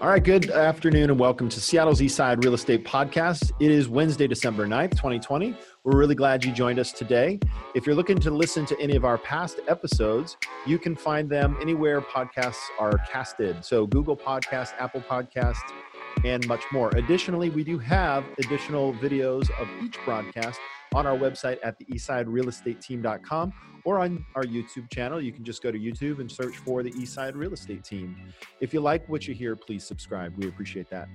All right, good afternoon and welcome to Seattle's Eastside Real Estate Podcast. It is Wednesday, December 9th, 2020. We're really glad you joined us today. If you're looking to listen to any of our past episodes, you can find them anywhere podcasts are casted. So, Google Podcasts, Apple Podcasts, and much more. Additionally, we do have additional videos of each broadcast on our website at the eastsiderealestateteam.com or on our YouTube channel. You can just go to YouTube and search for the Eastside Real Estate Team. If you like what you hear, please subscribe. We appreciate that.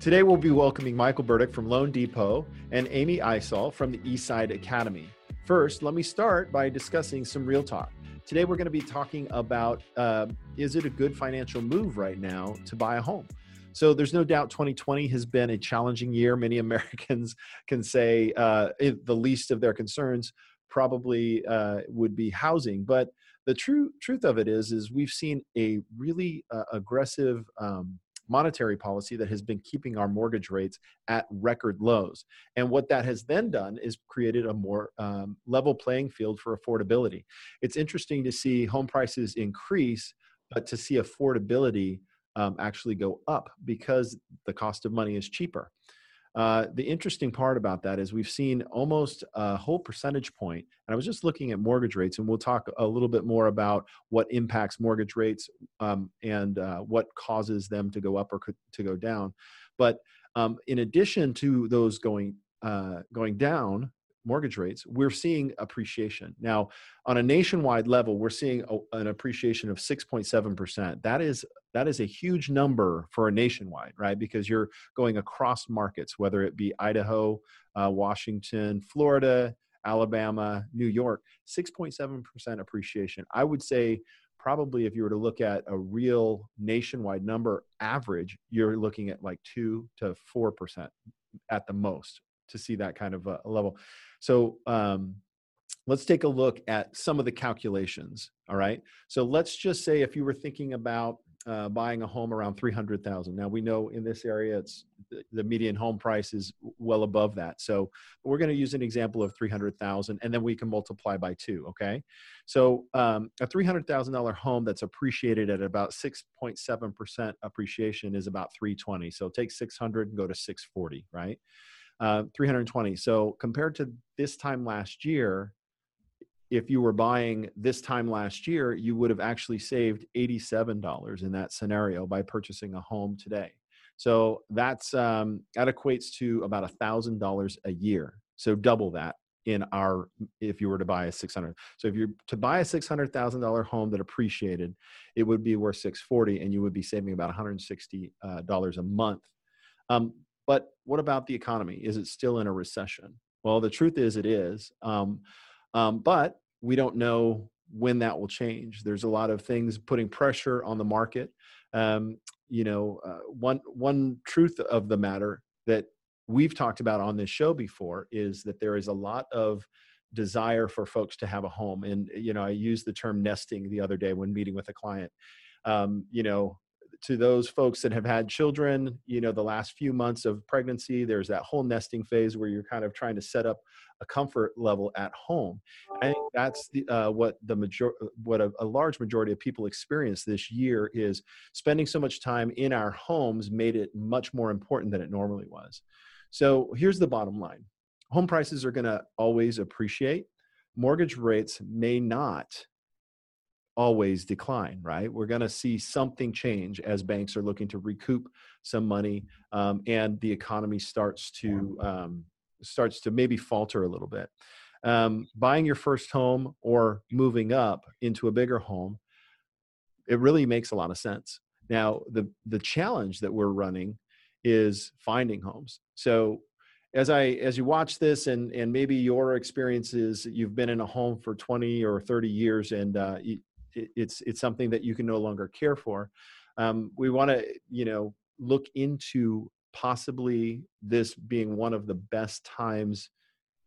Today, we'll be welcoming Michael Burdick from Loan Depot and Amy Isol from the Eastside Academy. First, let me start by discussing some real talk. Today, we're going to be talking about uh, is it a good financial move right now to buy a home? So there's no doubt 2020 has been a challenging year. Many Americans can say uh, the least of their concerns probably uh, would be housing. But the true truth of it is, is we've seen a really uh, aggressive um, monetary policy that has been keeping our mortgage rates at record lows. And what that has then done is created a more um, level playing field for affordability. It's interesting to see home prices increase, but to see affordability um, actually go up because the cost of money is cheaper. Uh, the interesting part about that is we've seen almost a whole percentage point, and I was just looking at mortgage rates, and we'll talk a little bit more about what impacts mortgage rates um, and uh, what causes them to go up or to go down. But um, in addition to those going uh, going down, mortgage rates, we're seeing appreciation. Now, on a nationwide level, we're seeing a, an appreciation of 6.7%. That is that is a huge number for a nationwide, right? Because you're going across markets, whether it be Idaho, uh, Washington, Florida, Alabama, New York, 6.7% appreciation. I would say probably if you were to look at a real nationwide number average, you're looking at like 2 to 4% at the most to see that kind of a level. So um, let's take a look at some of the calculations. All right. So let's just say if you were thinking about uh, buying a home around 300,000. Now we know in this area, it's the, the median home price is well above that. So we're going to use an example of 300,000 and then we can multiply by two. Okay. So um, a $300,000 home that's appreciated at about 6.7% appreciation is about 320. So take 600 and go to 640, right? uh, 320. So compared to this time last year, if you were buying this time last year, you would have actually saved $87 in that scenario by purchasing a home today. So that's um, that equates to about a thousand dollars a year. So double that in our if you were to buy a 600 so if you're to buy a $600000 home that appreciated it would be worth 640 and you would be saving about $160 uh, a month um, but what about the economy? Is it still in a recession? Well, the truth is it is. Um, um, but we don't know when that will change. There's a lot of things putting pressure on the market. Um, you know, uh, one one truth of the matter that we've talked about on this show before is that there is a lot of desire for folks to have a home. And you know, I used the term nesting the other day when meeting with a client. Um, you know, to those folks that have had children, you know, the last few months of pregnancy, there's that whole nesting phase where you're kind of trying to set up a comfort level at home. I think that's the, uh, what the major, what a, a large majority of people experience this year is spending so much time in our homes made it much more important than it normally was. So here's the bottom line: home prices are going to always appreciate. Mortgage rates may not always decline, right? We're going to see something change as banks are looking to recoup some money, um, and the economy starts to um, starts to maybe falter a little bit. Um, buying your first home or moving up into a bigger home, it really makes a lot of sense. Now, the the challenge that we're running is finding homes. So as I as you watch this and and maybe your experience experiences, you've been in a home for 20 or 30 years and uh, it's it's something that you can no longer care for. Um, we want to you know look into possibly this being one of the best times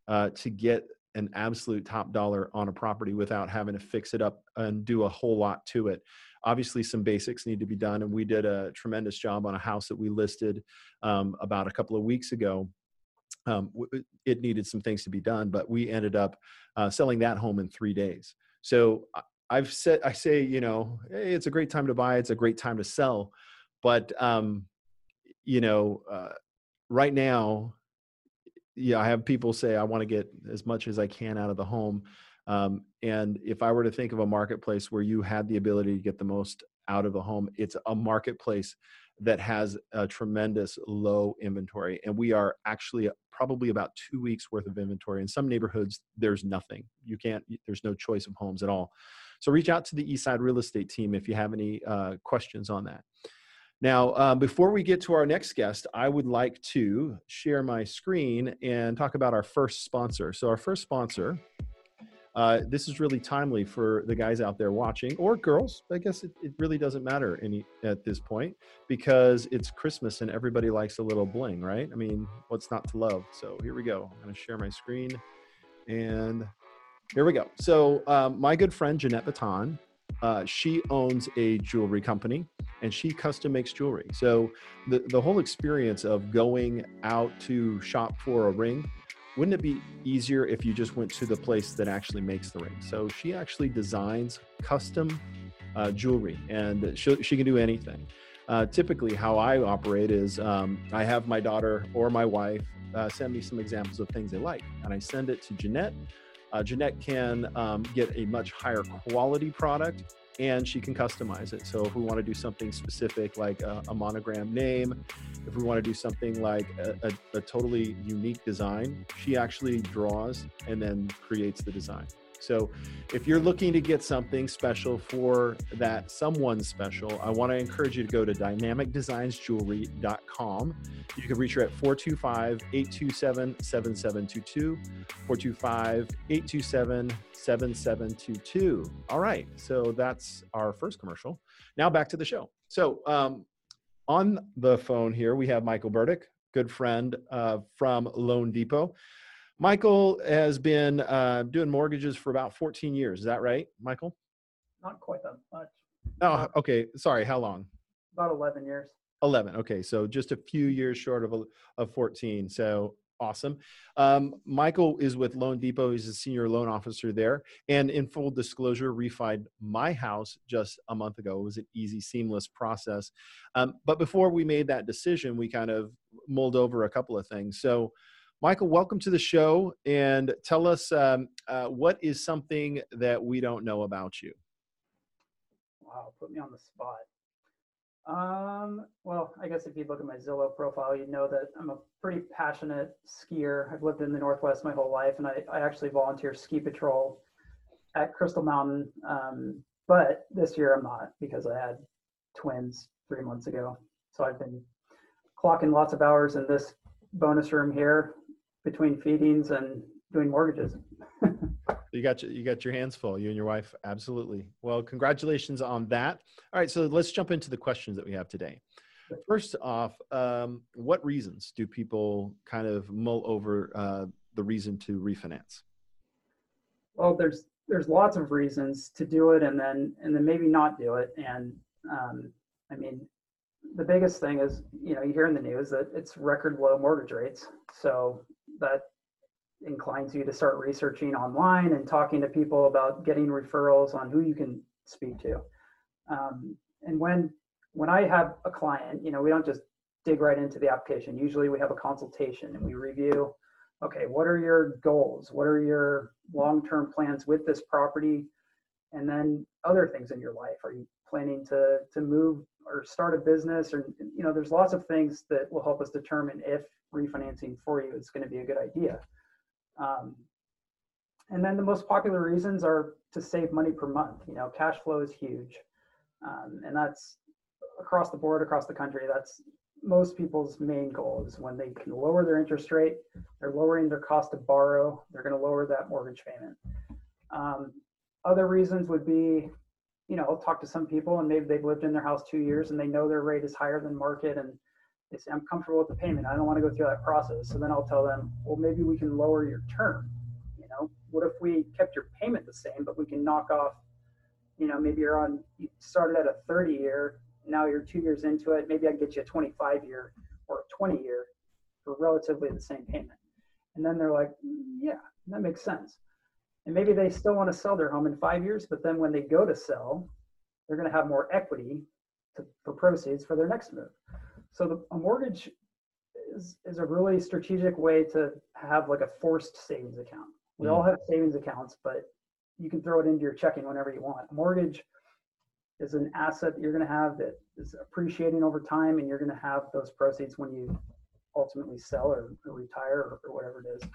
uh, to get an absolute top dollar on a property without having to fix it up and do a whole lot to it. Obviously, some basics need to be done, and we did a tremendous job on a house that we listed um, about a couple of weeks ago. Um, it needed some things to be done, but we ended up uh, selling that home in three days. So I've said I say you know hey, it's a great time to buy, it's a great time to sell, but um, you know, uh, right now, yeah, I have people say I want to get as much as I can out of the home. Um, and if I were to think of a marketplace where you had the ability to get the most out of the home, it's a marketplace that has a tremendous low inventory. And we are actually probably about two weeks worth of inventory. In some neighborhoods, there's nothing. You can't, there's no choice of homes at all. So reach out to the Eastside Real Estate team if you have any uh, questions on that. Now, um, before we get to our next guest, I would like to share my screen and talk about our first sponsor. So, our first sponsor, uh, this is really timely for the guys out there watching, or girls. I guess it, it really doesn't matter any at this point because it's Christmas and everybody likes a little bling, right? I mean, what's not to love? So here we go. I'm going to share my screen, and here we go. So, um, my good friend Jeanette Baton, uh, she owns a jewelry company and she custom makes jewelry. So the, the whole experience of going out to shop for a ring, wouldn't it be easier if you just went to the place that actually makes the ring? So she actually designs custom uh, jewelry and she, she can do anything. Uh, typically, how I operate is um, I have my daughter or my wife uh, send me some examples of things they like, and I send it to Jeanette. Uh, Jeanette can um, get a much higher quality product and she can customize it. So if we want to do something specific like a, a monogram name, if we want to do something like a, a, a, totally unique design, she actually draws and then creates the design. So if you're looking to get something special for that someone special, I want to encourage you to go to dynamicdesignsjewelry.com. You can reach her at 425 827 7722. 425 827 7722. All right. So that's our first commercial. Now back to the show. So um, on the phone here, we have Michael Burdick, good friend uh, from Loan Depot. Michael has been uh, doing mortgages for about 14 years. Is that right, Michael? Not quite that much. Oh, okay. Sorry. How long? About 11 years. 11. Okay. So just a few years short of, of 14. So awesome. Um, Michael is with Loan Depot. He's a senior loan officer there. And in full disclosure, refied my house just a month ago. It was an easy, seamless process. Um, but before we made that decision, we kind of mulled over a couple of things. So Michael, welcome to the show and tell us um, uh, what is something that we don't know about you? Wow, put me on the spot. Um, well, I guess if you look at my Zillow profile, you'd know that I'm a pretty passionate skier. I've lived in the Northwest my whole life, and I, I actually volunteer ski patrol at Crystal Mountain. Um, but this year I'm not because I had twins three months ago. So I've been clocking lots of hours in this bonus room here between feedings and doing mortgages. you got your, you got your hands full, you and your wife. Absolutely. Well, congratulations on that. All right, so let's jump into the questions that we have today. First off, um, what reasons do people kind of mull over uh, the reason to refinance? Well, there's there's lots of reasons to do it, and then and then maybe not do it. And um, I mean, the biggest thing is you know you hear in the news that it's record low mortgage rates. So that inclines you to start researching online and talking to people about getting referrals on who you can speak to. Um, and when when I have a client, you know, we don't just dig right into the application. Usually we have a consultation and we review, okay, what are your goals? What are your long-term plans with this property? And then other things in your life. Are you planning to to move or start a business or you know, there's lots of things that will help us determine if refinancing for you is going to be a good idea. Um, and then the most popular reasons are to save money per month. You know, cash flow is huge. Um, and that's across the board, across the country. That's most people's main goal is when they can lower their interest rate, they're lowering their cost to borrow, they're going to lower that mortgage payment. Um, other reasons would be, you know, I'll talk to some people and maybe they've lived in their house two years and they know their rate is higher than market and they say, I'm comfortable with the payment. I don't want to go through that process. So then I'll tell them, well, maybe we can lower your term. You know, what if we kept your payment the same, but we can knock off, you know, maybe you're on, you started at a 30 year, now you're two years into it. Maybe I can get you a 25 year or a 20 year for relatively the same payment. And then they're like, mm, yeah, that makes sense. And maybe they still want to sell their home in five years, but then when they go to sell, they're going to have more equity to, for proceeds for their next move. So the, a mortgage is, is a really strategic way to have like a forced savings account. We mm. all have savings accounts, but you can throw it into your checking whenever you want. A mortgage is an asset that you're going to have that is appreciating over time, and you're going to have those proceeds when you ultimately sell or, or retire or, or, whatever it is.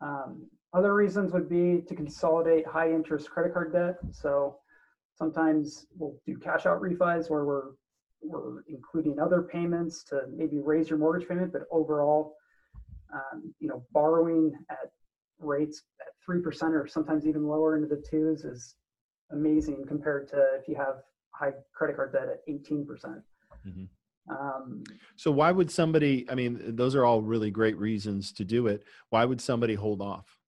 Um, other reasons would be to consolidate high interest credit card debt. So sometimes we'll do cash out refis where we're we're including other payments to maybe raise your mortgage payment, but overall, um, you know, borrowing at rates at three percent or sometimes even lower into the twos is amazing compared to if you have high credit card debt at 18 percent. Mm-hmm. Um, so why would somebody? I mean, those are all really great reasons to do it. Why would somebody hold off?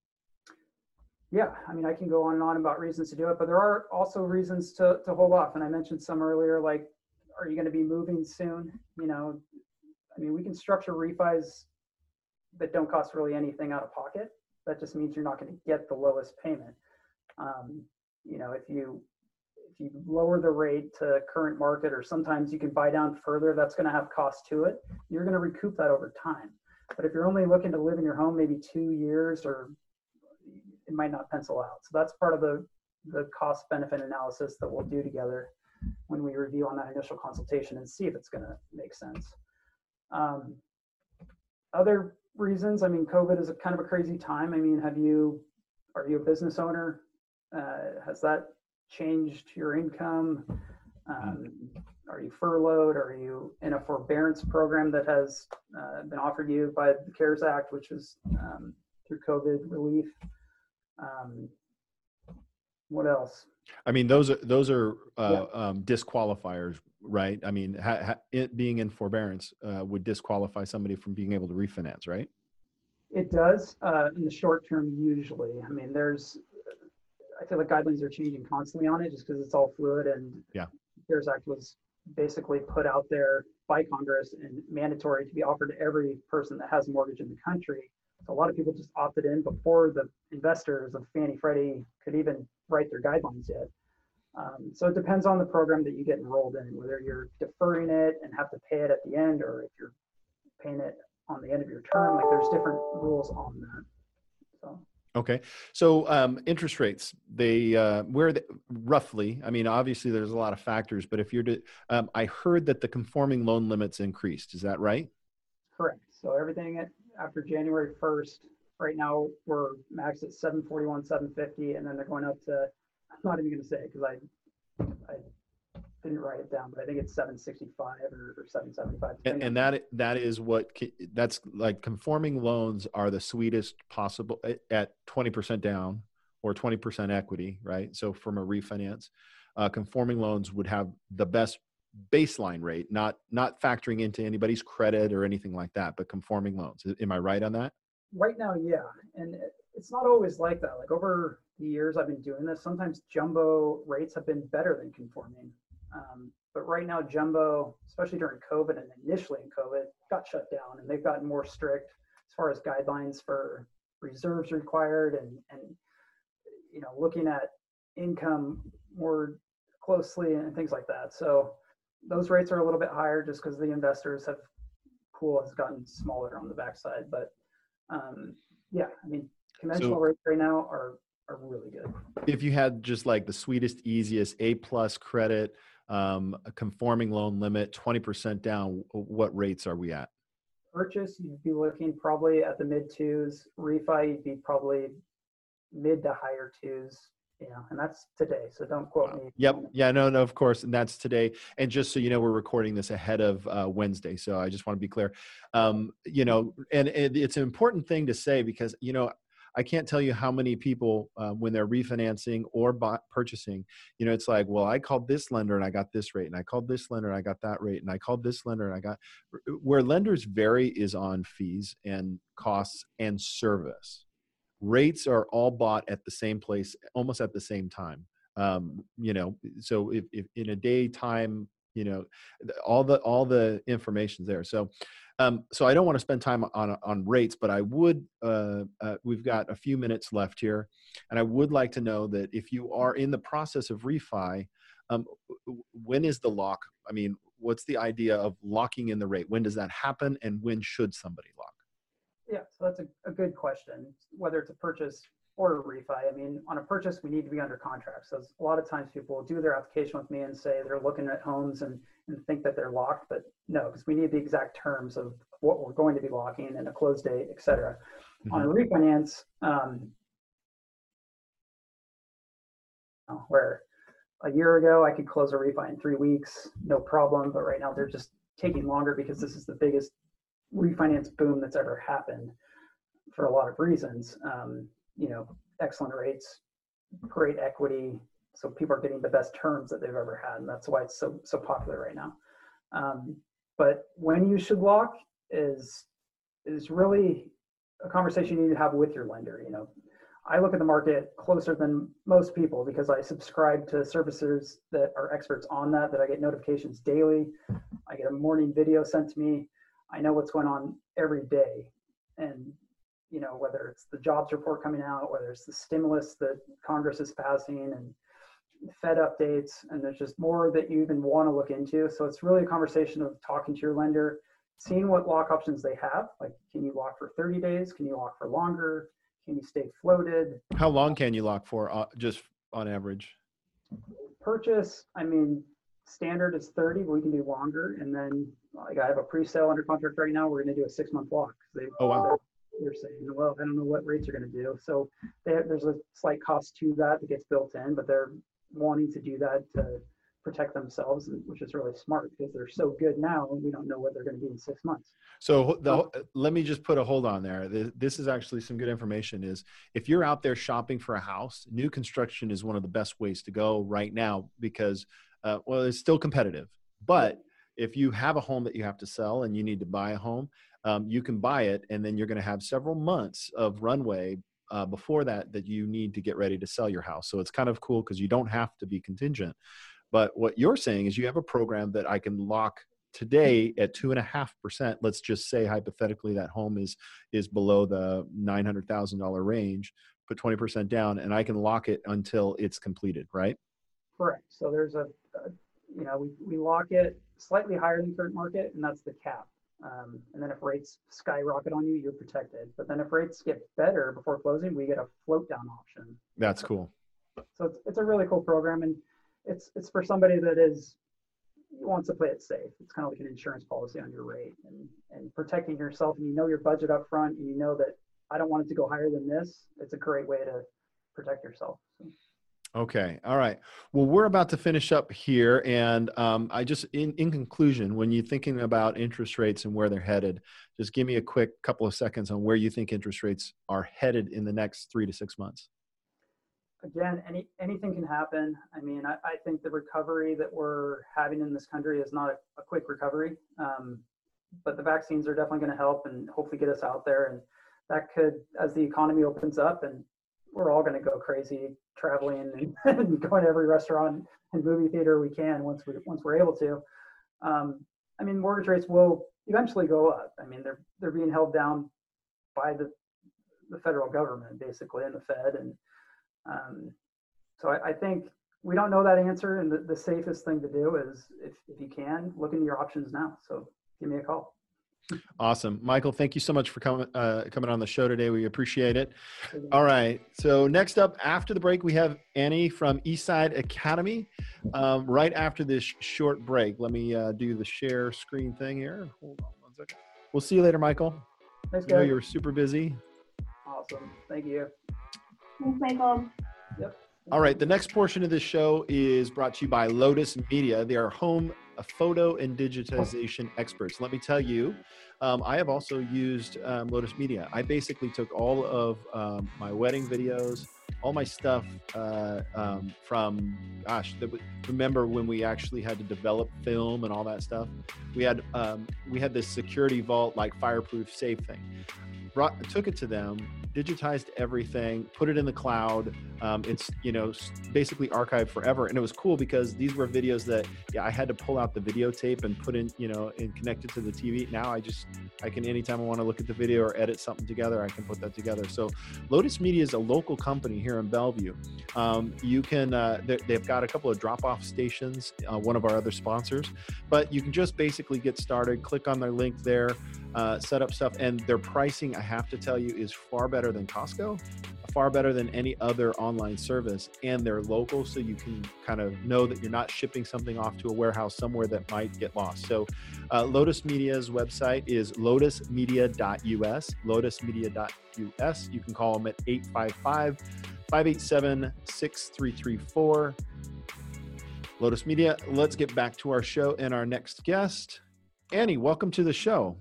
Yeah, I mean, I can go on and on about reasons to do it, but there are also reasons to to hold off. And I mentioned some earlier, like, are you going to be moving soon? You know, I mean, we can structure refis that don't cost really anything out of pocket. That just means you're not going to get the lowest payment. Um, you know, if you if you lower the rate to current market, or sometimes you can buy down further, that's going to have cost to it. You're going to recoup that over time. But if you're only looking to live in your home maybe two years, or it might not pencil out. So that's part of the the cost benefit analysis that we'll do together when we review on that initial consultation and see if it's going to make sense. Um, other reasons, I mean, COVID is a kind of a crazy time. I mean, have you, are you a business owner? Uh, has that changed your income? Um, are you furloughed? Are you in a forbearance program that has uh, been offered you by the CARES Act, which is um, through COVID relief? Um, what else? I mean, those are those are uh, yeah. um, disqualifiers, right? I mean, ha, ha, it being in forbearance uh, would disqualify somebody from being able to refinance, right? It does uh, in the short term, usually. I mean, there's, I feel like guidelines are changing constantly on it, just because it's all fluid. And yeah, CARES Act was basically put out there by Congress and mandatory to be offered to every person that has a mortgage in the country. So a lot of people just opted in before the investors of Fannie Freddie could even write their guidelines yet. Um, so it depends on the program that you get enrolled in, whether you're deferring it and have to pay it at the end, or if you're paying it on the end of your term. Like there's different rules on that. So. Okay, so um, interest rates, they uh, where they, roughly? I mean, obviously there's a lot of factors, but if you're to, um, I heard that the conforming loan limits increased. Is that right? Correct. So everything at, after January 1st Right now, we're maxed at 741, 750, and then they're going up to, I'm not even going to say because I, I didn't write it down, but I think it's 765 or, or 775. And, and that that is what that's like conforming loans are the sweetest possible at 20% down or 20% equity, right? So from a refinance, uh, conforming loans would have the best baseline rate, not not factoring into anybody's credit or anything like that, but conforming loans. Am I right on that? right now, yeah. And it's not always like that. Like over the years I've been doing this, sometimes jumbo rates have been better than conforming. Um, but right now, jumbo, especially during COVID and initially in COVID, got shut down and they've gotten more strict as far as guidelines for reserves required and, and you know, looking at income more closely and things like that. So those rates are a little bit higher just because the investors have pool has gotten smaller on the backside. But um, yeah, I mean, conventional so, rates right now are are really good. If you had just like the sweetest, easiest A plus credit, um, a conforming loan limit, twenty percent down, what rates are we at? Purchase, you'd be looking probably at the mid twos. Refi, you'd be probably mid to higher twos know, and that's today. So don't quote me. Yep. Yeah. No. No. Of course, and that's today. And just so you know, we're recording this ahead of uh, Wednesday, so I just want to be clear. Um, you know, and, and it's an important thing to say because you know I can't tell you how many people uh, when they're refinancing or bought, purchasing, you know, it's like, well, I called this lender and I got this rate, and I called this lender and I got that rate, and I called this lender and I got. Where lenders vary is on fees and costs and service rates are all bought at the same place almost at the same time um, you know so if, if in a day time you know all the all the information's there so um, so I don't want to spend time on on rates, but I would. Uh, uh, we've got a few minutes left here, and I would like to know that if you are in the process of refi, um, when is the lock? I mean, what's the idea of locking in the rate? When does that happen, and when should somebody lock? Yeah, so that's a, a good question. Whether it's a purchase or a refi. I mean, on a purchase, we need to be under contract. So a lot of times people do their application with me and say they're looking at homes and, and think that they're locked, but no, because we need the exact terms of what we're going to be locking and a close date, et cetera. Mm-hmm. On a refinance, um, where a year ago I could close a refi in three weeks, no problem. But right now they're just taking longer because this is the biggest refinance boom that's ever happened for a lot of reasons. Um, you know, excellent rates, great equity. So people are getting the best terms that they've ever had, and that's why it's so so popular right now. Um, but when you should lock is is really a conversation you need to have with your lender. You know, I look at the market closer than most people because I subscribe to servicers that are experts on that. That I get notifications daily. I get a morning video sent to me. I know what's going on every day, and you know, whether it's the jobs report coming out, whether it's the stimulus that Congress is passing and Fed updates, and there's just more that you even want to look into. So it's really a conversation of talking to your lender, seeing what lock options they have. Like, can you lock for 30 days? Can you lock for longer? Can you stay floated? How long can you lock for, uh, just on average? Purchase, I mean, standard is 30, but we can do longer. And then, like, I have a pre-sale under contract right now. We're going to do a six-month lock. They, oh wow they're saying, well, I don't know what rates are going to do. So they, there's a slight cost to that that gets built in, but they're wanting to do that to protect themselves, which is really smart because they're so good now, and we don't know what they're going to be in six months. So the, let me just put a hold on there. This is actually some good information. Is if you're out there shopping for a house, new construction is one of the best ways to go right now because, uh, well, it's still competitive, but if you have a home that you have to sell and you need to buy a home, um, you can buy it and then you're going to have several months of runway uh, before that that you need to get ready to sell your house. So it's kind of cool because you don't have to be contingent. But what you're saying is you have a program that I can lock today at two and a half percent. Let's just say hypothetically that home is is below the nine hundred thousand dollar range. Put twenty percent down, and I can lock it until it's completed. Right? Correct. So there's a, a you know we we lock it slightly higher than current market, and that's the cap. Um, and then if rates skyrocket on you, you're protected. But then if rates get better before closing, we get a float down option. That's cool. So it's, it's a really cool program, and it's it's for somebody that is wants to play it safe. It's kind of like an insurance policy on your rate and and protecting yourself, and you know your budget up front, and you know that I don't want it to go higher than this. It's a great way to protect yourself. So. Okay. All right. Well, we're about to finish up here. And um, I just, in, in conclusion, when you're thinking about interest rates and where they're headed, just give me a quick couple of seconds on where you think interest rates are headed in the next three to six months. Again, any, anything can happen. I mean, I, I think the recovery that we're having in this country is not a, a quick recovery, um, but the vaccines are definitely going to help and hopefully get us out there. And that could, as the economy opens up and we're all going to go crazy traveling and, and, going to every restaurant and movie theater we can once we once we're able to. Um, I mean, mortgage rates will eventually go up. I mean, they're they're being held down by the the federal government basically and the Fed, and um, so I, I, think we don't know that answer. And the, the safest thing to do is if if you can look into your options now. So give me a call. Awesome, Michael. Thank you so much for coming uh, coming on the show today. We appreciate it. All right. So next up, after the break, we have Annie from Eastside Academy. Um, right after this short break, let me uh, do the share screen thing here. Hold on one second. We'll see you later, Michael. Thanks, guys. you're super busy. Awesome. Thank you. Thanks, Michael. Yep. All right. The next portion of this show is brought to you by Lotus Media. They are home photo and digitization experts. Let me tell you, um, I have also used um, Lotus Media. I basically took all of um, my wedding videos, all my stuff uh, um, from, gosh, the, remember when we actually had to develop film and all that stuff? We had um, we had this security vault like fireproof safe thing. Brought, took it to them, digitized everything, put it in the cloud. Um, it's you know basically archived forever, and it was cool because these were videos that yeah I had to pull out the videotape and put in you know and connect it to the TV. Now I just I can anytime I want to look at the video or edit something together, I can put that together. So Lotus Media is a local company here in Bellevue. Um, you can uh, they've got a couple of drop off stations, uh, one of our other sponsors, but you can just basically get started. Click on their link there uh, set up stuff, and their pricing, I have to tell you, is far better than Costco, far better than any other online service, and they're local, so you can kind of know that you're not shipping something off to a warehouse somewhere that might get lost. So, uh, Lotus Media's website is lotusmedia.us, lotusmedia.us. You can call them at 855 587 6334. Lotus Media. Let's get back to our show and our next guest. Annie, welcome to the show.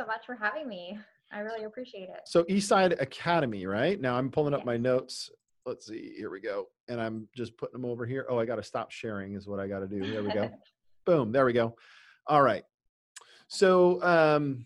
So much for having me. I really appreciate it. So Eastside Academy, right? Now I'm pulling up my notes. Let's see. Here we go. And I'm just putting them over here. Oh, I got to stop sharing is what I got to do. There we go. Boom. There we go. All right. So um,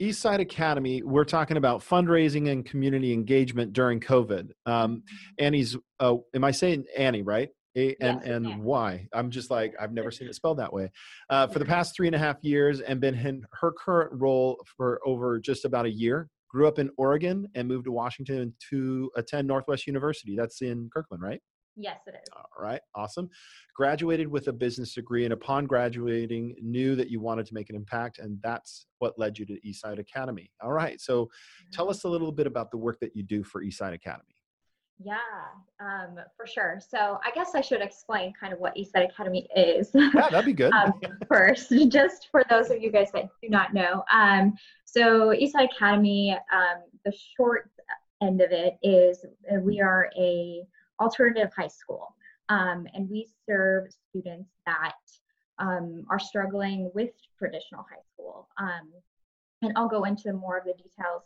Eastside Academy, we're talking about fundraising and community engagement during COVID. Um, mm-hmm. Annie's, uh, am I saying Annie, right? A N N Y. I'm just like, I've never seen it spelled that way. Uh, for the past three and a half years and been in her current role for over just about a year. Grew up in Oregon and moved to Washington to attend Northwest University. That's in Kirkland, right? Yes, it is. All right, awesome. Graduated with a business degree, and upon graduating, knew that you wanted to make an impact, and that's what led you to Eastside Academy. All right, so tell mm-hmm. us a little bit about the work that you do for Eastside Academy. Yeah, um, for sure. So I guess I should explain kind of what Eastside Academy is. Yeah, that'd be good. um, first, just for those of you guys that do not know. Um, so Eastside Academy, um, the short end of it is uh, we are a alternative high school, um, and we serve students that um, are struggling with traditional high school. and I'll go into more of the details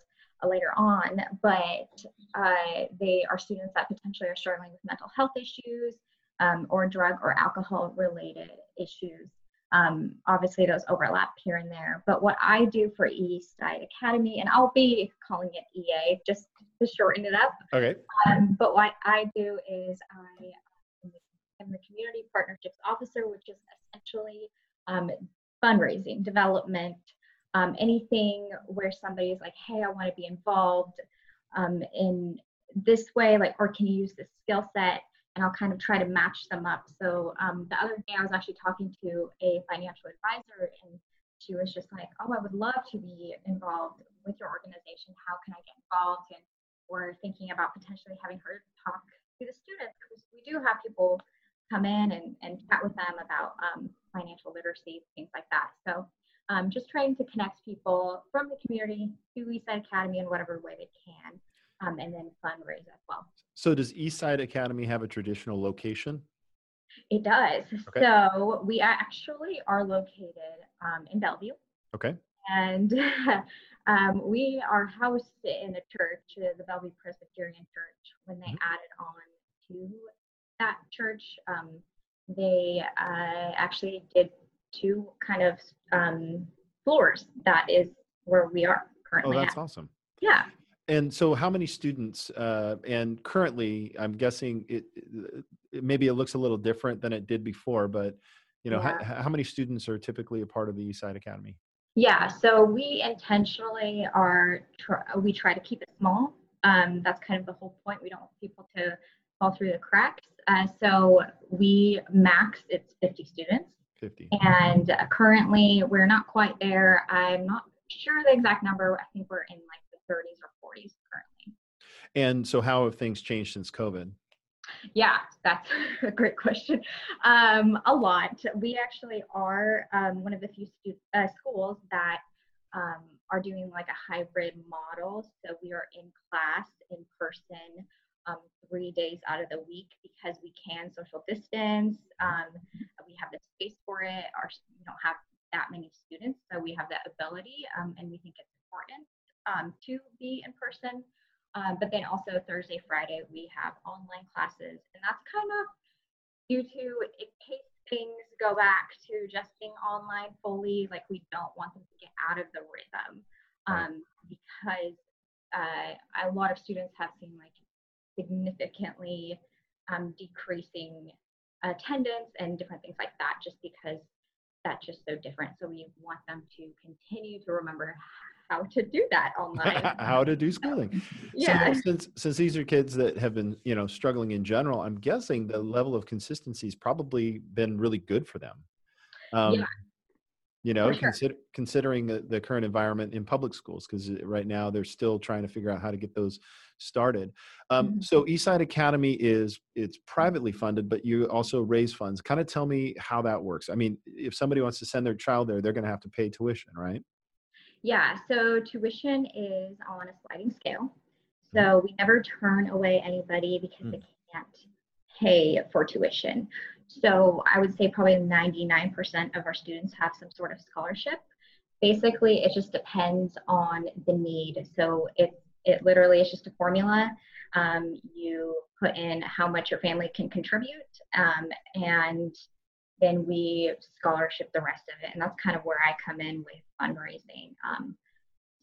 later on, but uh, they are students that potentially are struggling with mental health issues um, or drug or alcohol related issues. Um, obviously, those overlap here and there. But what I do for Eastside Academy, and I'll be calling it EA just to shorten it up. Okay. Um, but what I do is I am the Community Partnerships Officer, which is essentially um, fundraising, development, um, anything where somebody's like, hey, I want to be involved um, in this way, like, or can you use this skill set? And I'll kind of try to match them up. So um, the other day I was actually talking to a financial advisor and she was just like, oh, I would love to be involved with your organization. How can I get involved? And we're thinking about potentially having her talk to the students because we do have people come in and, and chat with them about um, financial literacy, things like that. So um, just trying to connect people from the community to Eastside Academy in whatever way they can, um, and then fundraise as well. So, does Eastside Academy have a traditional location? It does. Okay. So, we actually are located um, in Bellevue. Okay. And um, we are housed in a church, the Bellevue Presbyterian Church. When they mm-hmm. added on to that church, um, they uh, actually did two kind of um, floors. That is where we are currently. Oh, that's at. awesome. Yeah. And so, how many students? Uh, and currently, I'm guessing it, it, maybe it looks a little different than it did before, but you know, yeah. how, how many students are typically a part of the Eastside Academy? Yeah, so we intentionally are we try to keep it small. Um, that's kind of the whole point. We don't want people to fall through the cracks. Uh, so we max it's 50 students. 50. And uh, currently, we're not quite there. I'm not sure the exact number. I think we're in like the 30s or 40s currently. And so, how have things changed since COVID? Yeah, that's a great question. Um, a lot. We actually are um, one of the few stu- uh, schools that um, are doing like a hybrid model. So we are in class in person um, three days out of the week because we can social distance. Um, we have the space for it. Our we don't have that many students, so we have that ability, um, and we think it's important um, to be in person. Um, but then also Thursday, Friday, we have online classes, and that's kind of due to in case things go back to just being online fully. Like we don't want them to get out of the rhythm um, because uh, a lot of students have seen like significantly um, decreasing attendance and different things like that just because that's just so different. So we want them to continue to remember how to do that online. how to do schooling. yeah. So since since these are kids that have been you know struggling in general, I'm guessing the level of consistency has probably been really good for them. Um, Yeah. You know, sure. consider, considering the, the current environment in public schools, because right now they're still trying to figure out how to get those started. Um, Mhm. So Eastside Academy is it's privately funded, but you also raise funds. Kind of tell me how that works. I mean, if somebody wants to send their child there, they're going to have to pay tuition, right? Yeah, so tuition is on a sliding scale. Mm-hmm. So we never turn away anybody because they can't pay for tuition. So I would say probably 99% of our students have some sort of scholarship. Basically, it just depends on the need. So it, it literally is just a formula. Um, you put in how much your family can contribute, um, and then we scholarship the rest of it. And that's kind of where I come in with fundraising. Um,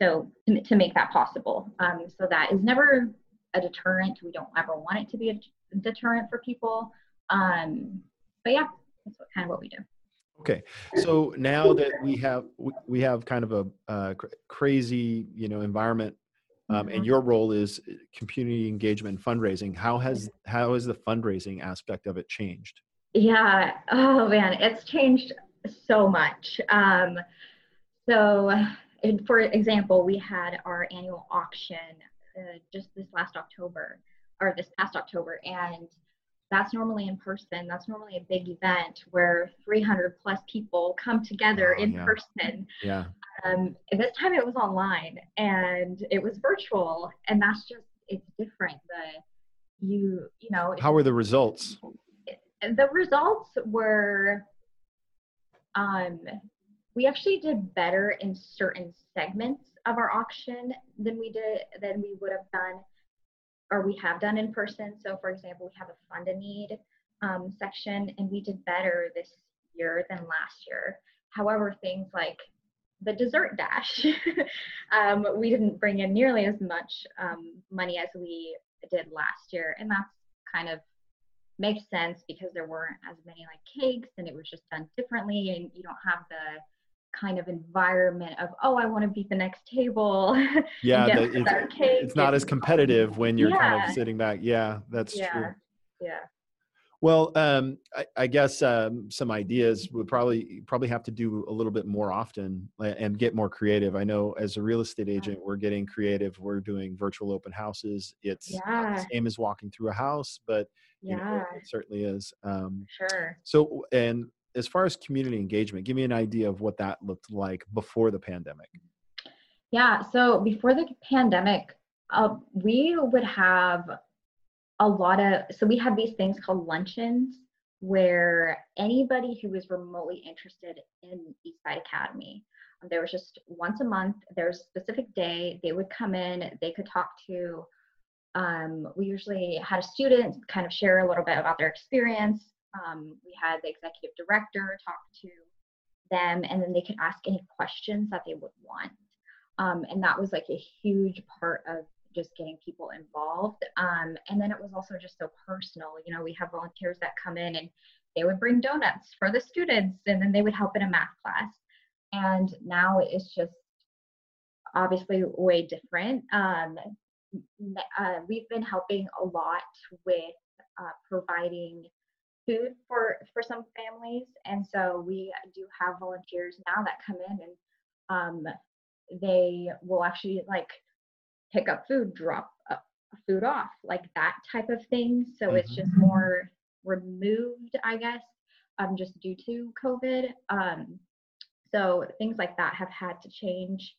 so to, to make that possible. Um, so that is never a deterrent. We don't ever want it to be a deterrent for people. Um, but yeah, that's what, kind of what we do. Okay, so now that we have we- have kind of a uh, cr- crazy you know environment, um, and Mhm. your role is uh, community engagement and fundraising. How has how has the fundraising aspect of it changed? Yeah. Oh man, it's changed so much. Um, so, and for example, we had our annual auction uh, just this last October, or this past October, and that's normally in person. That's normally a big event where 300 plus people come together Oh, in yeah. person. Yeah, Um, this time it was online and it was virtual, and that's just it's different. The you you know how were the results? the results were um, we actually did better in certain segments of our auction than we did than we would have done or we have done in person. So for example we have a fund a need um, section and we did better this year than last year. However things like the dessert dash um, we didn't bring in nearly as much um, money as we did last year. And that's kind of makes sense because there weren't as many like cakes and it was just done differently and you don't have the kind of environment of oh i want to beat the next table Yeah, the, it's, it's not as competitive when you're kind of sitting back. Yeah, that's yeah true. yeah Well, um, I, I guess um, some ideas would probably probably have to do a little bit more often and get more creative. I know as a real estate agent, we're getting creative. We're doing virtual open houses. It's Yeah. the same as walking through a house, but you know, yeah it certainly is. Um, sure so, and as far as community engagement, give me an idea of what that looked like before the pandemic. Yeah, so before the pandemic, uh, we would have a lot of, so we had these things called luncheons where anybody who was remotely interested in Eastside Academy, um, there was just once a month, there was a specific day, they would come in, they could talk to, um, we usually had a student kind of share a little bit about their experience. Um, we had the executive director talk to them, and then they could ask any questions that they would want. Um, and that was like a huge part of just getting people involved. Um, and then it was also just so personal. You know we have volunteers that come in and they would bring donuts for the students and then they would help in a math class. And now it's just obviously way different. Um, uh, we've been helping a lot with uh, providing food for for some families and so we do have volunteers now that come in and um, they will actually like pick up food, drop uh, food off, like that type of thing. So it's just more removed, I guess, um, just due to COVID. Um, so things like that have had to change.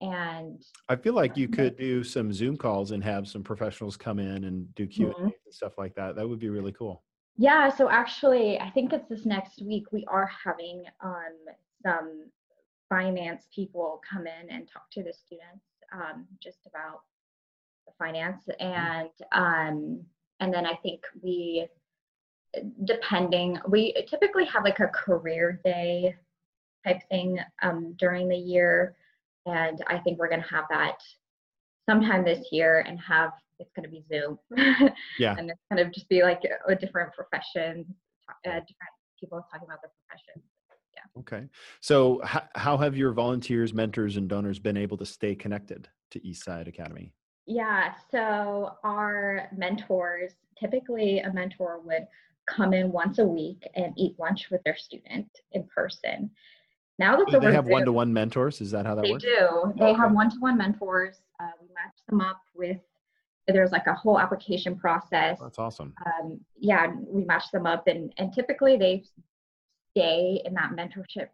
And I feel like you could do some Zoom calls and have some professionals come in and do Q and Mhm. and stuff like that. That would be really cool. Yeah, so actually, I think it's this next week we are having um, some finance people come in and talk to the students um, just about the finance and um, and then I think we depending we typically have like a career day type thing um, during the year and I think we're gonna have that sometime this year and have it's going to be Zoom. Yeah. and it's kind of just be like a, a different profession, uh, different people talking about their profession. Yeah. Okay. So, h- how have your volunteers, mentors, and donors been able to stay connected to Eastside Academy? Yeah, so our mentors, typically a mentor would come in once a week and eat lunch with their student in person. Now that's Do they have one to one mentors? Is that how that They works? do. They Okay. have one-to-one mentors. Uh, we match them up with. There's like a whole application process. That's awesome. Um, yeah, we match them up, and and typically they stay in that mentorship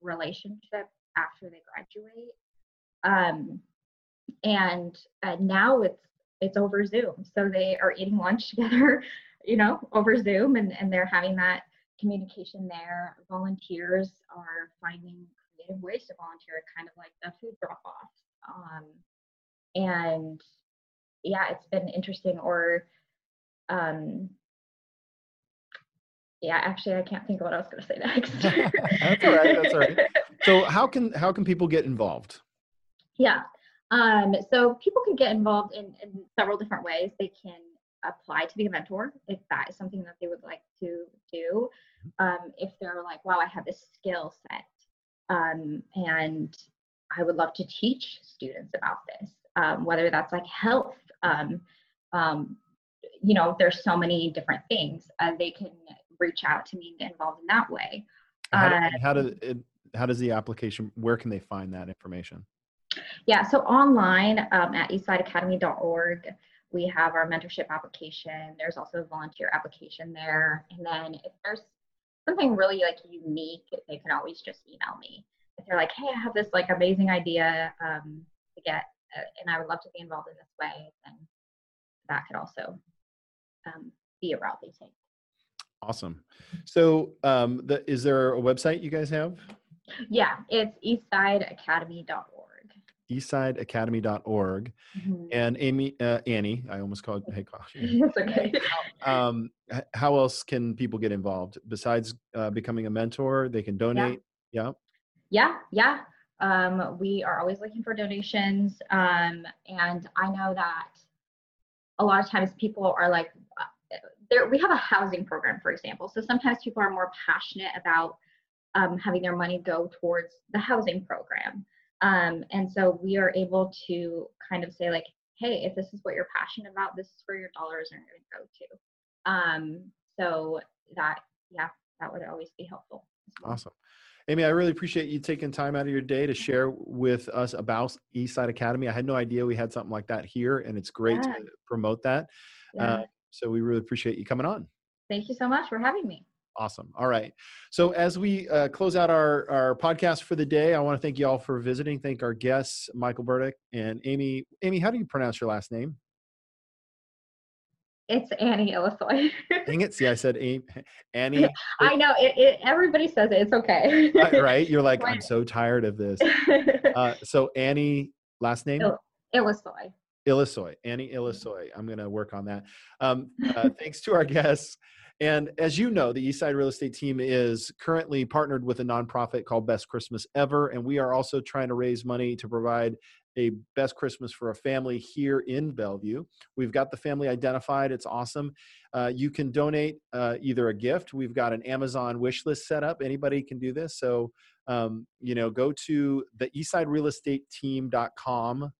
relationship after they graduate. Um, and uh, now it's it's over Zoom, so they are eating lunch together, you know, over Zoom, and and they're having that communication there. Volunteers are finding creative ways to volunteer, kind of like the food drop off. Um, and yeah, it's been interesting. Or um, yeah, actually, I can't think of what I was going to say next. That's all right, that's all right. So, how can how can people get involved? Yeah. Um, so people can get involved in, in several different ways. They can apply to be a mentor if that is something that they would like to do. Um, if they're like, wow, I have this skill set um, and I would love to teach students about this, um, whether that's like health. Um, um, you know, there's so many different things. Uh, they can reach out to me and get involved in that way. How, do, Uh, how does it, how does the application? Where can they find that information? Yeah, so online um, at eastsideacademy.org, we have our mentorship application. There's also a volunteer application there. And then if there's something really like unique, they can always just email me. If they're like, hey, I have this like amazing idea um, to get, and I would love to be involved in this way, then that could also um, be a route they take. Awesome. So, um, the, is there a website you guys have? Yeah, it's eastsideacademy.org. Eastsideacademy.org. Mhm. And Amy, uh, Annie, I almost called. Hey, gosh. it's okay. um, how else can people get involved besides uh, becoming a mentor? They can donate. Yeah. Yeah, yeah. Um, we are always looking for donations. Um, and I know that a lot of times people are like, uh, there, we have a housing program, for example. So sometimes people are more passionate about um, having their money go towards the housing program. Um, and so we are able to kind of say, like, hey, if this is what you're passionate about, this is where your dollars are going to go to. Um, so that, yeah, that would always be helpful. Awesome. Amy, I really appreciate you taking time out of your day to share with us about Eastside Academy. I had no idea we had something like that here, and it's great Yeah. to promote that. Yeah. Uh, so we really appreciate you coming on. Thank you so much for having me. Awesome. All right. So as we uh, close out our, our podcast for the day, I want to thank you all for visiting. Thank our guests, Michael Burdick and Amy. Amy, how do you pronounce your last name? It's Annie Illisoy. Dang it. See, I said Annie, I know it, it. Everybody says it. It's okay. right? You're like, I'm so tired of this. Uh, so Annie, last name? Illisoy. Illisoy, Annie Illisoy. I'm going to work on that. Um, uh, thanks to our guests. And as you know, the Eastside Real Estate Team is currently partnered with a nonprofit called Best Christmas Ever. And we are also trying to raise money to provide a best Christmas for a family here in Bellevue. We've got the family identified. It's awesome. Uh, you can donate uh, either a gift. We've got an Amazon wish list set up. Anybody can do this. So, um, you know, go to the eastsiderealestateteam.com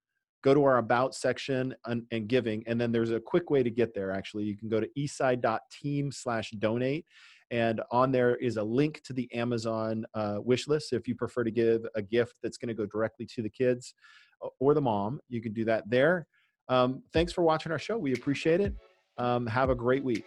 go to our about section and, and giving and then there's a quick way to get there actually you can go to eastside.team slash donate and on there is a link to the amazon uh, wish list if you prefer to give a gift that's going to go directly to the kids or the mom you can do that there. Um, thanks for watching our show. We appreciate it. Um, have a great week